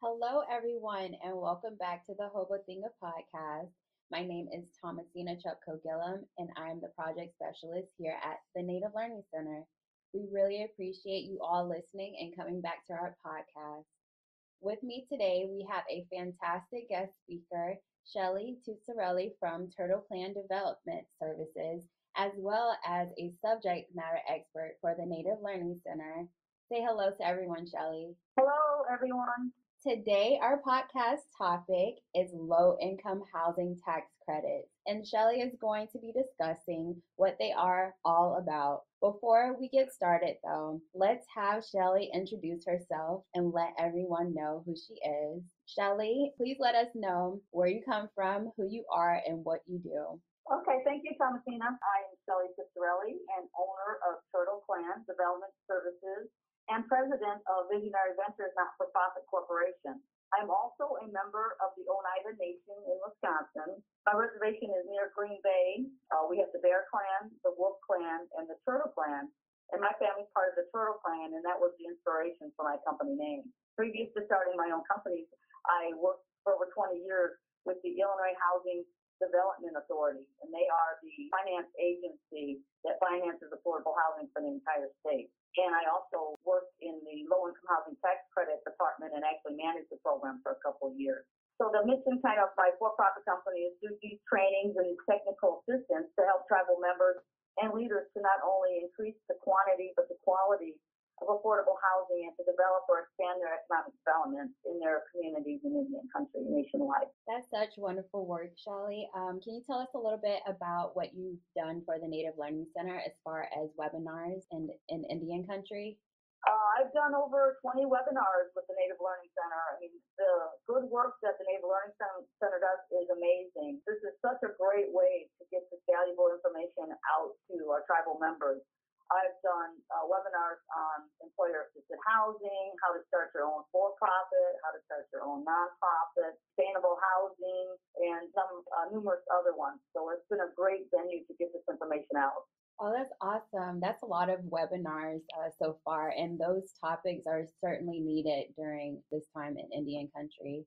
Hello, everyone, and welcome back to the Hobo Thinga podcast. My name is Thomasina Chupko Gillum, and I'm the project specialist here at the Native Learning Center. We really appreciate you all listening and coming back to our podcast. With me today, we have a fantastic guest speaker, Shelly Tucciarelli from Turtle Clan Development Services, as well as a subject matter expert for the Native Learning Center. Say hello to everyone, Shelly. Hello, everyone. Today, our podcast topic is low income housing tax credits, and Shelly is going to be discussing what they are all about. Before we get started, though, let's have Shelly introduce herself and let everyone know who she is. Shelly, please let us know where you come from, who you are, and what you do. Okay, thank you, Thomasina. I am Shelly Tucciarelli, and owner of Turtle Clan Development Services and president of Visionary Ventures Not-for-Profit Corporation. I'm also a member of the Oneida Nation in Wisconsin. My reservation is near Green Bay. Uh, we have the Bear Clan, the Wolf Clan, and the Turtle Clan. And my family's part of the Turtle Clan, and that was the inspiration for my company name. Previous to starting my own company, I worked for over 20 years with the Illinois Housing Development Authority, and they are the finance agency that finances affordable housing for the entire state. And I also worked in the low income housing tax credit department and actually managed the program for a couple of years. So the mission kind of my for-profit company is do these trainings and technical assistance to help tribal members and leaders to not only increase the quantity but the quality of affordable housing and to develop or expand their economic development in their communities in Indian country nationwide. That's such wonderful work, Shelly. Um, can you tell us a little bit about what you've done for the Native Learning Center as far as webinars in, in Indian country? Uh, I've done over 20 webinars with the Native Learning Center. I mean, the good work that the Native Learning Center does is amazing. This is such a great way to get this valuable information out to our tribal members. I've done uh, webinars on employer assisted housing, how to start your own for profit, how to start your own nonprofit, sustainable housing, and some uh, numerous other ones. So it's been a great venue to get this information out. Oh, that's awesome. That's a lot of webinars uh, so far, and those topics are certainly needed during this time in Indian country.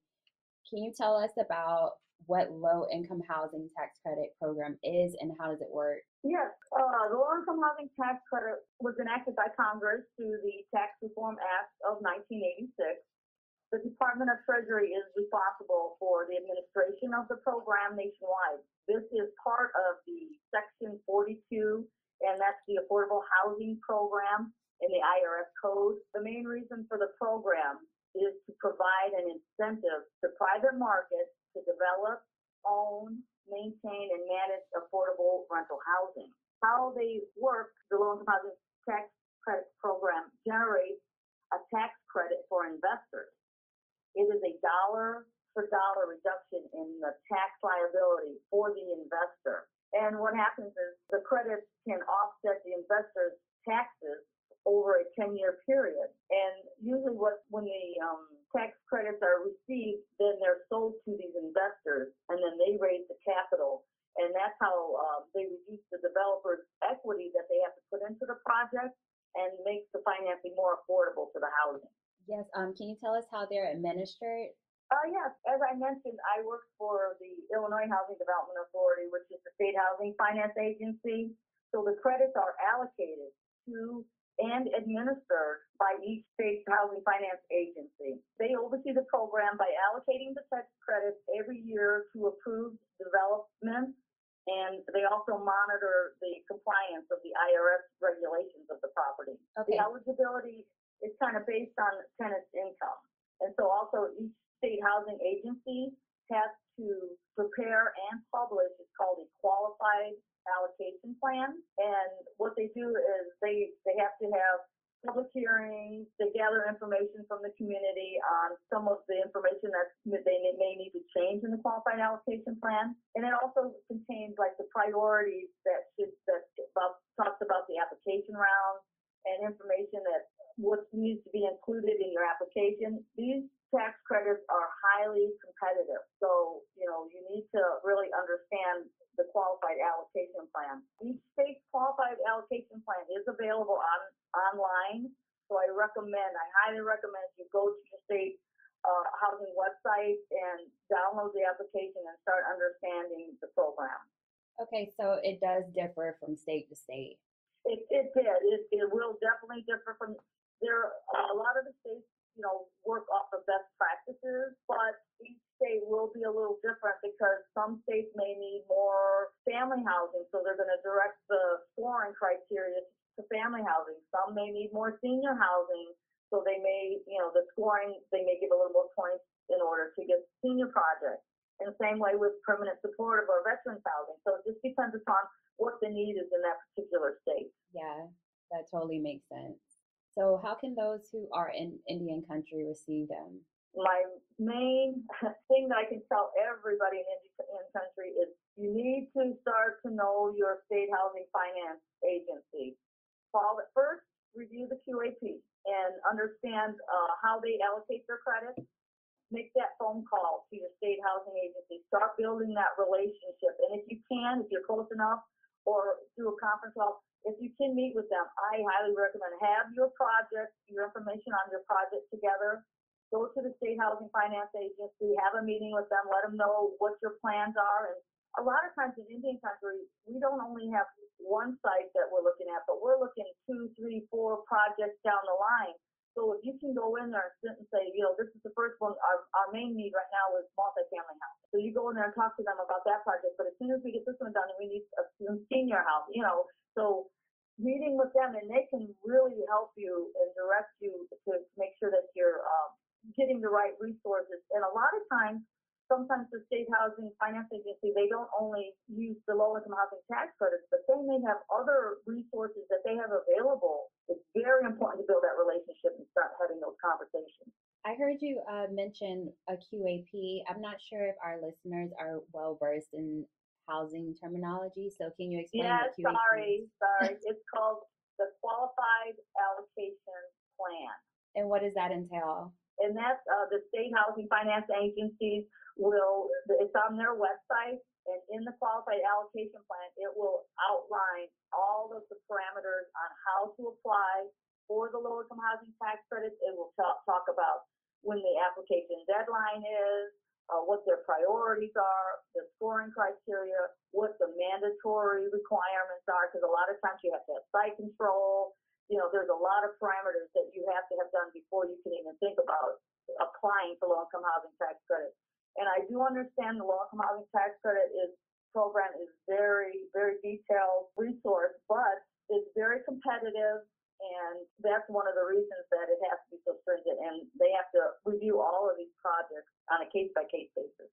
Can you tell us about what low income housing tax credit program is and how does it work? Yes, uh, the Low Income Housing Tax Credit was enacted by Congress through the Tax Reform Act of 1986. The Department of Treasury is responsible for the administration of the program nationwide. This is part of the Section 42, and that's the Affordable Housing Program in the IRS Code. The main reason for the program is to provide an incentive to private markets to develop, own, maintain, and manage affordable rental housing. How they work, the low income housing tax credit program generates a tax credit for investors. It is a dollar for dollar reduction in the tax liability for the investor. And what happens is the credits can offset the investor's taxes over a 10 year period. And usually what when the um, tax credits are received, then they're sold to these investors and then they raise the capital. And that's how uh, they reduce the developer's equity that they have to put into the project and makes the financing more affordable to the housing. Yes. Um, can you tell us how they're administered? Uh, yes, as I mentioned, I work for the Illinois Housing Development Authority, which is the state housing finance agency. So the credits are allocated to and administered by each state housing finance agency. They oversee the program by allocating the tax credits every year to approved developments, and they also monitor the compliance of the IRS regulations of the property. Okay. The eligibility is kind of based on tenant's income. And so also each state housing agency has to prepare and publish, it's called a qualified allocation plan. And what they do is they, they have to have public hearings, they gather information from the community on some of the information that they may need to change in the qualified allocation plan. And it also contains like the priorities that should, that about, talks about the application rounds and information that what needs to be included in your application. These tax credits are highly competitive. So, you know, you need to really understand the qualified allocation plan. Each state's qualified allocation plan is available on online. So I recommend, I highly recommend you go to your state uh, housing website and download the application and start understanding the program. Okay, so it does differ from state to state. It, it did. It, it will definitely differ from there. Are A lot of the states, you know, work off of best practices, but each state will be a little different because some states may need more family housing, so they're going to direct the scoring criteria to family housing. Some may need more senior housing, so they may, you know, the scoring they may give a little more points in order to get senior projects. And the same way with permanent supportive or veterans housing. So it just depends upon what the need is in that particular state. Yeah, that totally makes sense. So, how can those who are in Indian country receive them? My main thing that I can tell everybody in Indian country is you need to start to know your state housing finance agency. Follow, first, review the QAP and understand uh, how they allocate their credit make that phone call to your state housing agency. Start building that relationship. And if you can, if you're close enough, or do a conference call, if you can meet with them, I highly recommend have your project, your information on your project together. Go to the state housing finance agency, have a meeting with them, let them know what your plans are. And a lot of times in Indian country, we don't only have one site that we're looking at, but we're looking two, three, four projects down the line. So if you can go in there and sit and say, you know, this is the first one, our, our main need right now is multifamily housing. So you go in there and talk to them about that project. But as soon as we get this one done, and we need a senior house, you know. So meeting with them and they can really help you and direct you to make sure that you're um, getting the right resources. And a lot of times sometimes the state housing finance agency, they don't only use the low income housing tax credits, but they may have other resources that they have available. It's very important to build that relationship and start having those conversations. I heard you uh, mention a QAP. I'm not sure if our listeners are well versed in housing terminology. So can you explain yeah, sorry, sorry. it's called the Qualified Allocation Plan. And what does that entail? And that's uh, the state housing finance agencies will, it's on their website, and in the qualified allocation plan, it will outline all of the parameters on how to apply for the low income housing tax credits. It will talk, talk about when the application deadline is, uh, what their priorities are, the scoring criteria, what the mandatory requirements are, because a lot of times you have to have site control. You know, there's a lot of parameters that you have to have done before you can even think about applying for low income housing tax credits. And I do understand the low income housing tax credit is program is very, very detailed resource, but it's very competitive and that's one of the reasons that it has to be so stringent and they have to review all of these projects on a case by case basis.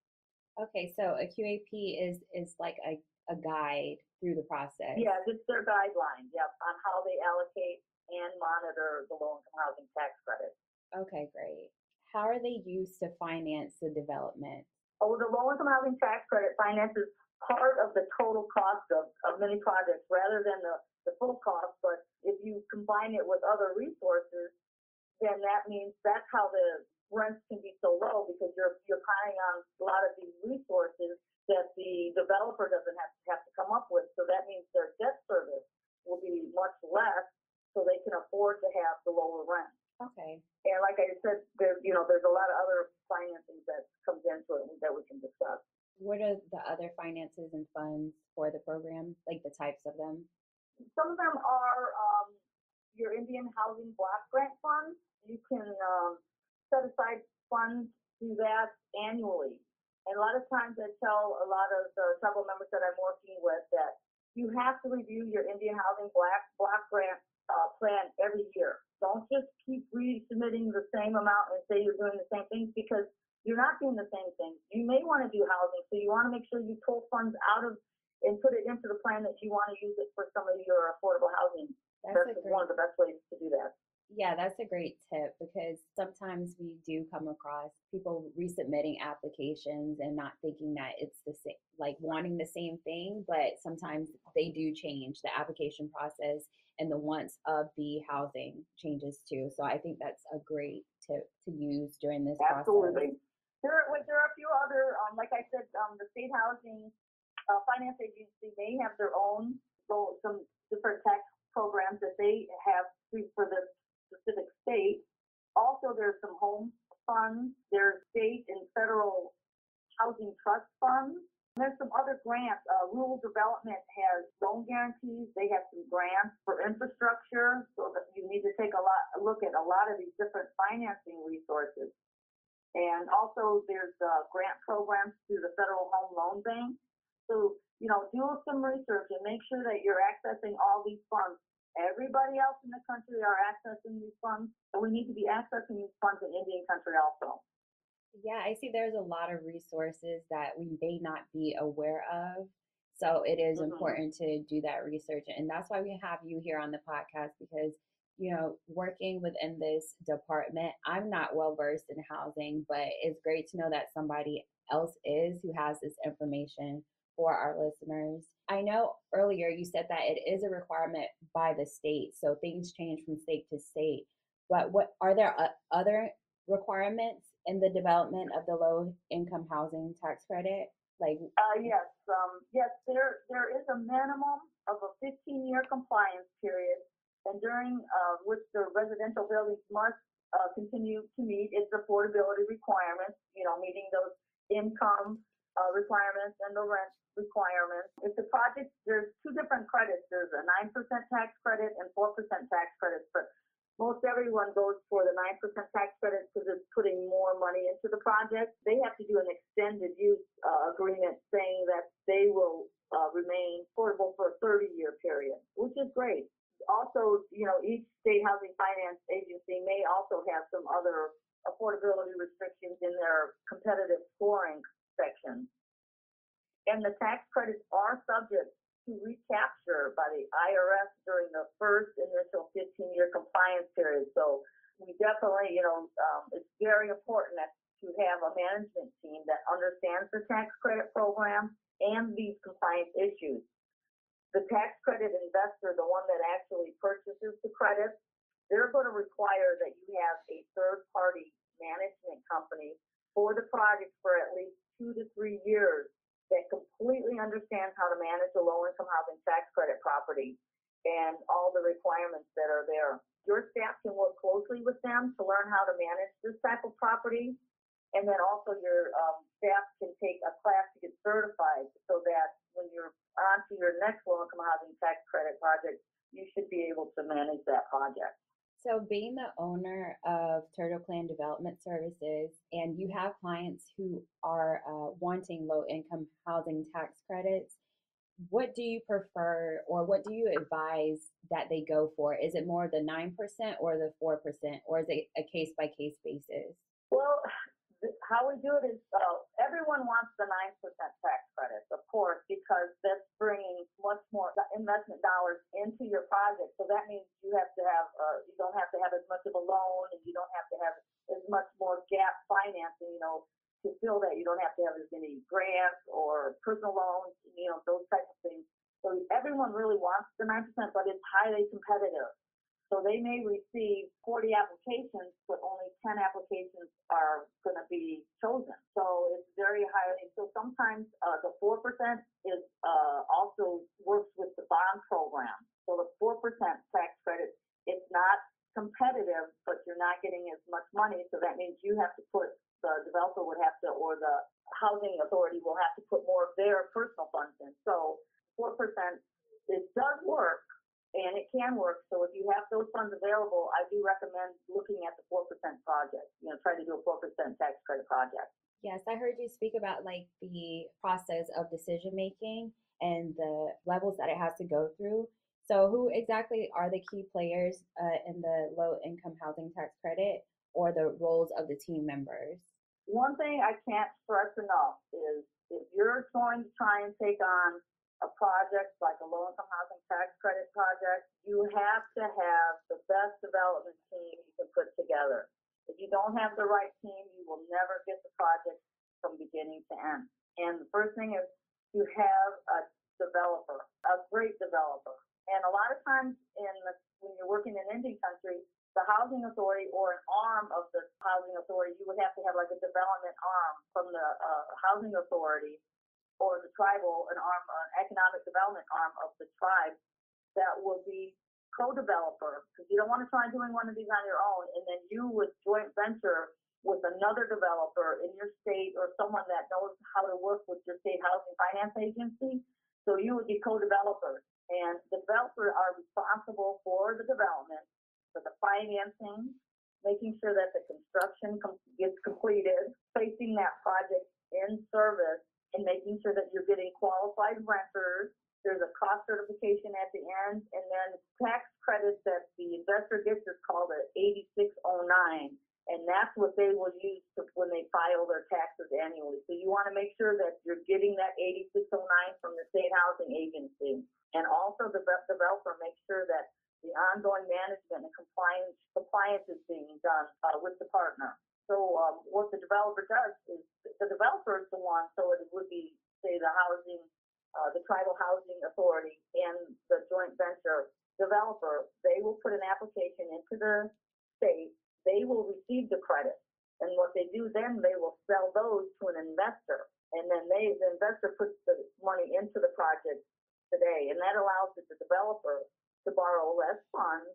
Okay, so a QAP is is like a, a guide through the process. Yeah, it's their guidelines, yep, on how they allocate and monitor the low income housing tax credit. Okay, great. How are they used to finance the development? Oh, the low income housing tax credit finances part of the total cost of, of many projects rather than the, the full cost. But if you combine it with other resources, then that means that's how the rents can be so low because you're you're piling on a lot of these resources that the developer doesn't have to have to come up with. So that means their debt service will be much less, so they can afford to have the lower rent. Okay. And like I said, there you know there's a lot of other financing that comes into it that we can discuss. What are the other finances and funds for the program, like the types of them? Some of them are um, your Indian Housing Block Grant Fund. You can um, set aside funds to that annually. And a lot of times I tell a lot of the tribal members that I'm working with that you have to review your Indian Housing Block, block Grant uh, plan every year. Don't just keep resubmitting the same amount and say you're doing the same things because you're not doing the same thing. You may want to do housing, so you want to make sure you pull funds out of and put it into the plan that you want to use it for some of your affordable housing. That's, That's a one of the best ways to do that. yeah, that's a great tip because sometimes we do come across people resubmitting applications and not thinking that it's the same, like wanting the same thing, but sometimes they do change the application process and the wants of the housing changes too. So I think that's a great tip to use during this process. There, are- there are a few other, um, like I said, um, the state housing uh, finance agency may have their own, so some different tax programs that they have for the specific state. Also, there's some home funds, there's state and federal housing trust funds. And There's some other grants. Uh, rural development has loan guarantees. They have some grants for infrastructure, so that you need to take a lot a look at a lot of these different financing resources. And also, there's uh, grant programs through the Federal Home Loan Bank. So, you know, do some research and make sure that you're accessing all these funds. Everybody else in the country are accessing these funds, and we need to be accessing these funds in Indian country also. Yeah, I see there's a lot of resources that we may not be aware of. So it is Mhm. important to do that research. And that's why we have you here on the podcast because, you know, working within this department, I'm not well versed in housing, but it's great to know that somebody else is who has this information for our listeners. I know earlier you said that it is a requirement by the state. So things change from state to state. But what are there other requirements in the development of the low income housing tax credit? Like, Uh, yes, um, yes, there, there is a minimum of a fifteen year compliance period. And during, uh, which the residential buildings must, uh, continue to meet its affordability requirements, you know, meeting those income, uh, requirements and the rent requirements. If the project, there's two different credits. There's a nine percent tax credit and four percent tax credits, but most everyone goes for the nine percent tax credit because it's putting more money into the project. They have to do an extended use uh, agreement saying that they will uh, remain affordable for a 30 year period, which is great. Also, you know, each state housing finance agency may also have some other affordability restrictions in their competitive scoring section. And the tax credits are subject to recapture by the IRS during the first initial 15 year compliance period. So we definitely, you know, um, it's very important to have a management team that understands the tax credit program and these compliance issues. The tax credit investor, the one that actually purchases the credits, they're going to require that you have a third party management company for the project for at least two to three years that completely understands how to manage a low income housing tax credit property and all the requirements that are there. Your staff can work closely with them to learn how to manage this type of property. And then also your um, staff can take a class to get certified so that when you're on to your next low income housing tax credit project, you should be able to manage that project. so being the owner of Turtle Clan Development Services, and you have clients who are uh, wanting low income housing tax credits, what do you prefer or what do you advise that they go for? Is it more the 9% or the 4%, or is it a case by case basis? Well, how we do it is uh, everyone wants the 9% tax credits, of course, because that's bringing much more investment dollars into your project. So that means you have to have, uh, you don't have to have as much of a loan and you don't have to have as much more gap financing, you know, to fill that. You don't have to have as many grants or personal loans, you know, those types of things. So everyone really wants the 9%, but it's highly competitive. So they may receive 40 applications, but only 10 applications are going to be chosen. So it's very highly. So sometimes uh, the 4% is uh, also works with the bond program. So the 4% tax credit, it's not competitive, but you're not getting as much money. So that means you have to put the developer would have to, or the housing authority will have to put more of their personal funds in. So 4%, it does work and it can work. So if you have those funds available, I do recommend looking at the 4% project, you know, try to do a 4% tax credit project. Yes, I heard you speak about like the process of decision making and the levels that it has to go through. So, who exactly are the key players uh, in the low income housing tax credit or the roles of the team members? One thing I can't stress enough is if you're going to try and take on a project like a low income housing tax credit project, you have to have the best development team you can put together. If you don't have the right team, you will never get the project from beginning to end. And the first thing is to have a developer, a great developer. And a lot of times in the, when you're working in an Indian country, the housing authority or an arm of the housing authority, you would have to have like a development arm from the uh, housing authority or the tribal, an arm, an economic development arm of the tribe that will be co-developer because you don't want to try doing one of these on your own and then you would joint venture with another developer in your state or someone that knows how to work with your state housing finance agency. So you would be co-developers and the developers are responsible for the development, for the financing, making sure that the construction com- gets completed, placing that project in service and making sure that you're getting qualified renters. There's a cost certification at the end, and then tax credits that the investor gets is called an 8609, and that's what they will use to, when they file their taxes annually. So you want to make sure that you're getting that 8609 from the state housing agency, and also the developer makes sure that the ongoing management and compliance compliance is being done uh, with the partner. So um, what the developer does is the developer is the one, so it would be, say, the housing, uh, the tribal housing authority and the joint venture developer, they will put an application into the state, they will receive the credit. And what they do then, they will sell those to an investor. And then they, the investor puts the money into the project today. And that allows the developer to borrow less funds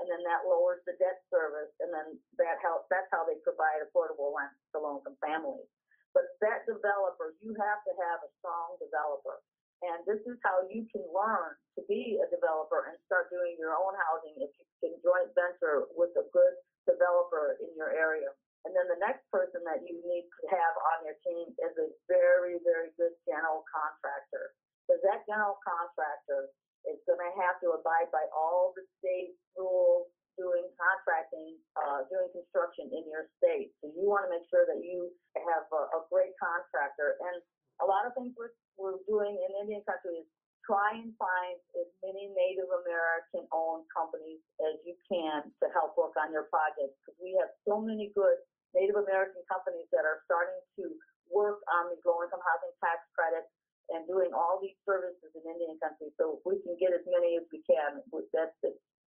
and then that lowers the debt service, and then that helps. That's how they provide affordable rent to low-income families. But that developer, you have to have a strong developer, and this is how you can learn to be a developer and start doing your own housing if you can joint venture with a good developer in your area. And then the next person that you need to have on your team is a very, very good general contractor. Because that general contractor is going to have to abide by all the state rules doing contracting, uh, doing construction in your state. So you want to make sure that you have a, a great contractor. And a lot of things we're, we're doing in Indian country is try and find as many Native American owned companies as you can to help work on your projects because we have so many good Native American companies that are starting to work on the low income housing tax credit and doing all these services in Indian country. So we can get as many as we can, that's,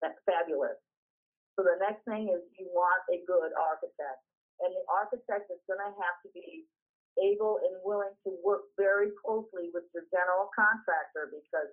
that's fabulous. So the next thing is you want a good architect. And the architect is going to have to be able and willing to work very closely with your general contractor because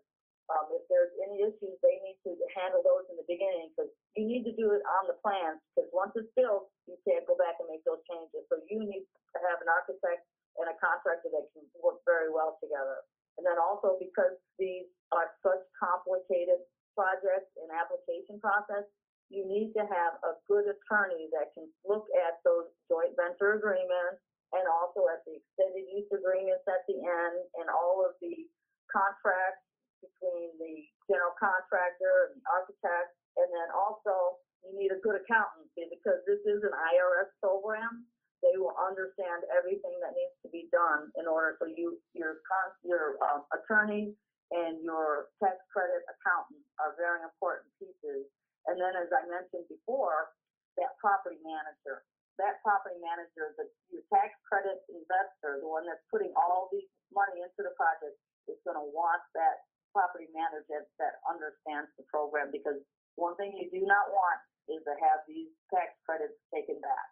um, if there's any issues, they need to handle those in the beginning because you need to do it on the plans because once it's built, you can't go back and make those changes. So you need to have an architect and a contractor that can work very well together. And then also because these are such complicated projects and application process, you need to have a good attorney that can look at those joint venture agreements and also at the extended use agreements at the end and all of the contracts between the general contractor and the architect. And then also you need a good accountant because this is an IRS program they will understand everything that needs to be done in order for you, your your um, attorney and your tax credit accountant are very important pieces. And then, as I mentioned before, that property manager, that property manager, the your tax credit investor, the one that's putting all these money into the project, is going to want that property manager that understands the program because one thing you do not want is to have these tax credits taken back.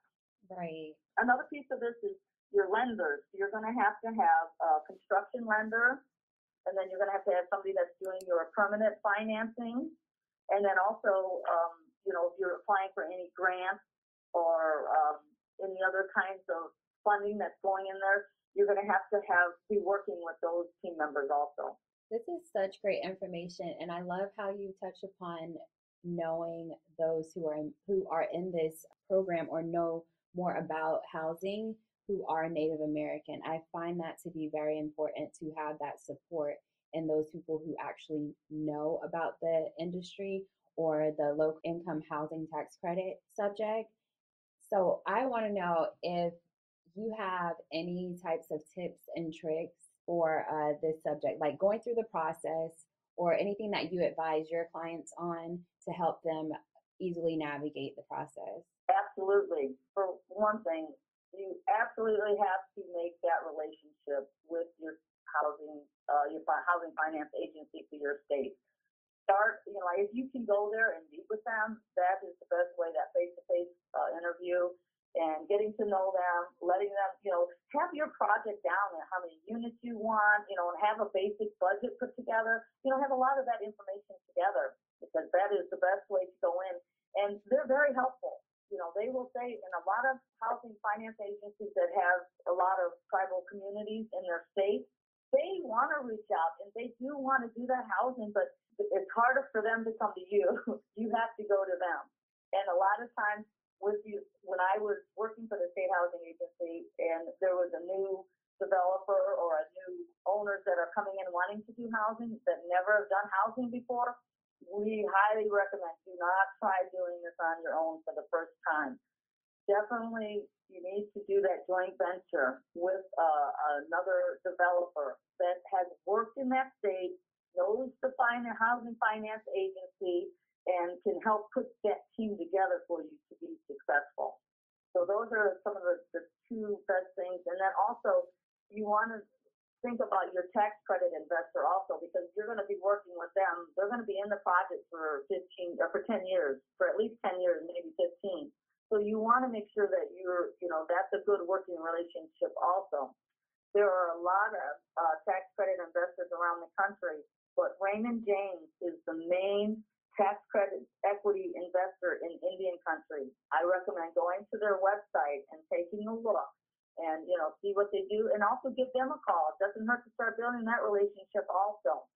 Right. Another piece of this is your lenders. You're going to have to have a construction lender, and then you're going to have to have somebody that's doing your permanent financing, and then also, um, you know, if you're applying for any grants or um, any other kinds of funding that's going in there, you're going to have to have be working with those team members also. This is such great information, and I love how you touch upon knowing those who are in, who are in this program or know more about housing who are Native American. I find that to be very important to have that support and those people who actually know about the industry or the low income housing tax credit subject. So I want to know if you have any types of tips and tricks for uh, this subject, like going through the process or anything that you advise your clients on to help them easily navigate the process. Absolutely. For one thing, you absolutely have to make that relationship with your housing, uh, your housing finance agency for your state. Start, you know, if you can go there and meet with them, that is the best way. That face-to-face uh, interview and getting to know them, letting them, you know, have your project down and how many units you want, you know, and have a basic budget put together. You know, have a lot of that information together because that is the best way to go in. And they're very helpful you know, they will say in a lot of housing finance has a lot of tribal communities in their state. They want to reach out and they do want to do that housing, but it's harder for them to come to you. you have to go to them. And a lot of times with you, when I was working for the state housing agency and there was a new developer or a new owners that are coming in wanting to do housing that never have done housing before, we highly recommend do not try on your own for the first time. Definitely, you need to do that joint venture with uh, another developer that has worked in that state, knows the housing finance agency, and can help put that team together for you to be successful. So those are some of the, the two best things. And then also, you want to think about your tax credit investor also because you're going to be working with them. They're going to be in the project for 15 or for 10 years, for at least 10 years, maybe 15. So you want to make sure that you're, you know, that's a good working relationship also. There are a lot of uh, tax credit investors around the country, but Raymond James is the main tax credit equity investor in Indian country. I recommend going to their website and taking a look and you know see what they do and also give them a call. It doesn't hurt to start building that relationship also.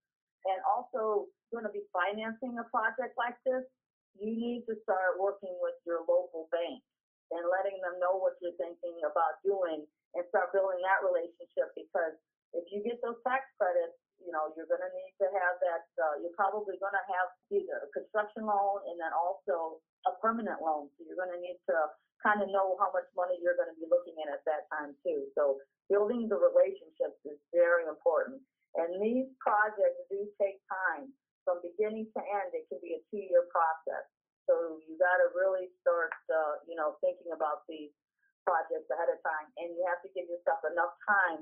And also going to be financing a project like this, you need to start working with your local bank and letting them know what you're thinking about doing and start building that relationship because if you get those tax credits, you know, you're going to need to have that, uh, you're probably going to have either a construction loan and then also a permanent loan. So you're going to need to kind of know how much money you're going to be looking at at that time too. So building the relationships is very important. And these projects do take time from beginning to end. It can be a two-year process. So you got to really start, uh, you know, thinking about these projects ahead of time, and you have to give yourself enough time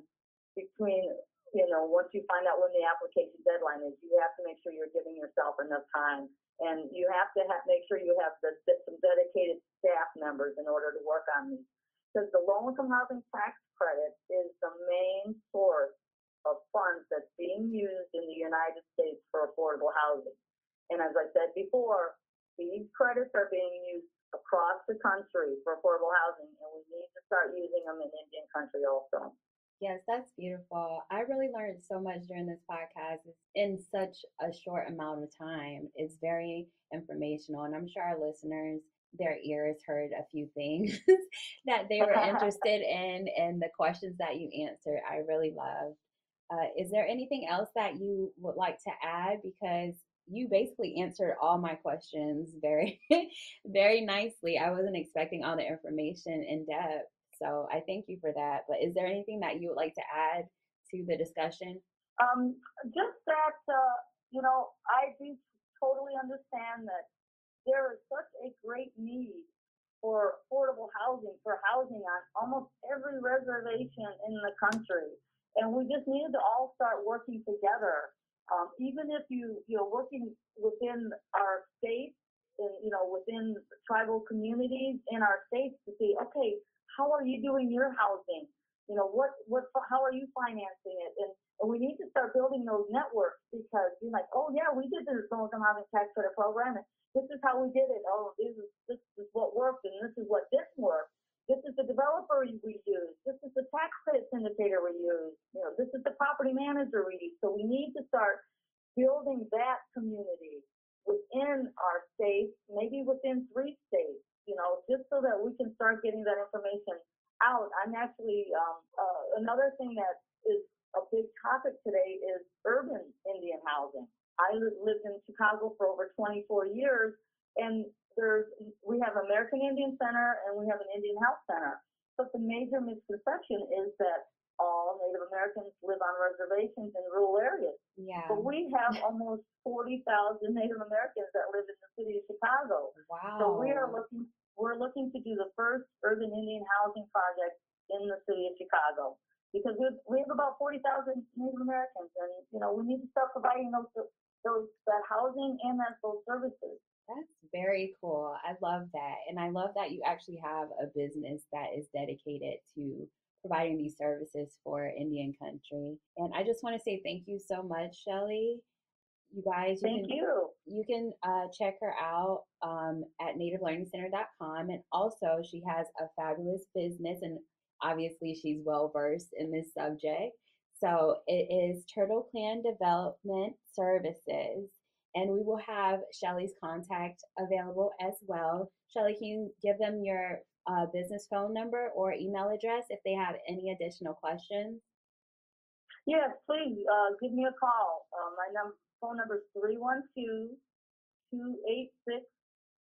between, you know, once you find out when the application deadline is, you have to make sure you're giving yourself enough time and you have to have, make sure you have the, some dedicated staff members in order to work on these. Because the low income housing tax credit is the main source of funds that's being used in the United States for affordable housing. And as I said before, these credits are being used across the country for affordable housing, and we need to start using them in Indian country also. Yes, that's beautiful. I really learned so much during this podcast in such a short amount of time. It's very informational, and I'm sure our listeners, their ears heard a few things that they were interested in, and the questions that you answered, I really loved. Uh, is there anything else that you would like to add? Because you basically answered all my questions very, very nicely. I wasn't expecting all the information in depth. So I thank you for that. But is there anything that you would like to add to the discussion? Um, just that, uh, you know, I do totally understand that there is such a great need for affordable housing, for housing on almost every reservation in the country. And we just needed to all start working together. Um, even if you, you're working within our states and, you know, within tribal communities in our states to see, okay, how are you doing your housing? You know, what, what, how are you financing it? And, and we need to start building those networks because you're like, oh yeah, we did the low income housing tax credit program and this is how we did it. Oh, this is, this is what worked and this is what didn't work. This is the developer we use. This is the tax credit syndicator we use. You know, this is the property manager we use. So we need to start building that community within our states, maybe within three you know, just so that we can start getting that information out. I'm actually, um, uh, another thing that is a big topic today is urban Indian housing. I lived in Chicago for over 24 years, and there's we have American Indian Center and we have an Indian Health Center. But the major misconception is that all Native Americans live on reservations in rural areas. Yeah. But we have almost 40,000 Native Americans that live in the city of Chicago. Wow. So we are looking we're looking to do the first urban Indian housing project in the city of Chicago because we we have about 40,000 Native Americans and you know we need to start providing those those that housing and that those services. That's very cool. I love that. And I love that you actually have a business that is dedicated to providing these services for Indian country. And I just want to say thank you so much, Shelly. You guys, you thank can, you. You can uh, check her out um, at nativelearningcenter.com. And also, she has a fabulous business. And obviously she's well versed in this subject. So it is Turtle Clan Development Services. And we will have Shelly's contact available as well. Shelly, can you give them your uh, business phone number or email address if they have any additional questions? Yes, please uh, give me a call. Uh, my num- phone number is 312 286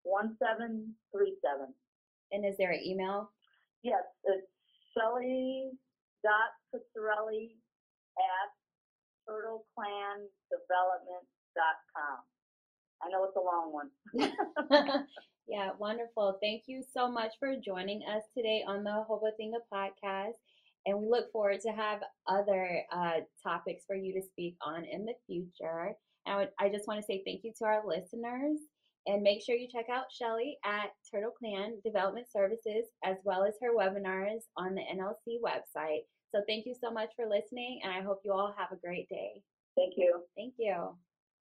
1737. And is there an email? Yes, it's Shelly dot Tucciarelli at turtleclandevelopment.com. I know it's a long one. yeah, wonderful. Thank you so much for joining us today on the Hoporenkv podcast. And we look forward to have other uh, topics for you to speak on in the future. And I, would, I just want to say thank you to our listeners. And make sure you check out Shelly at Turtle Clan Development Services, as well as her webinars on the NLC website. So thank you so much for listening, and I hope you all have a great day. Thank you. Thank you.